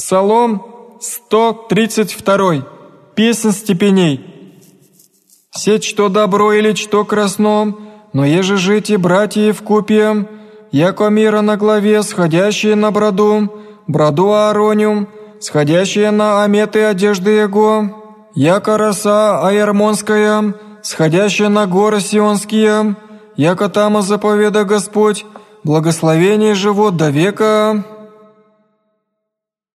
Псалом 132. Песнь степеней. Сеть что добро или что красно, но еже жить и братья в купе, яко мира на главе, сходящие на броду, броду Аарониум, сходящие на аметы одежды его, яко роса аермонская, сходящая на горы сионские, яко там заповеда Господь, благословение живот до века».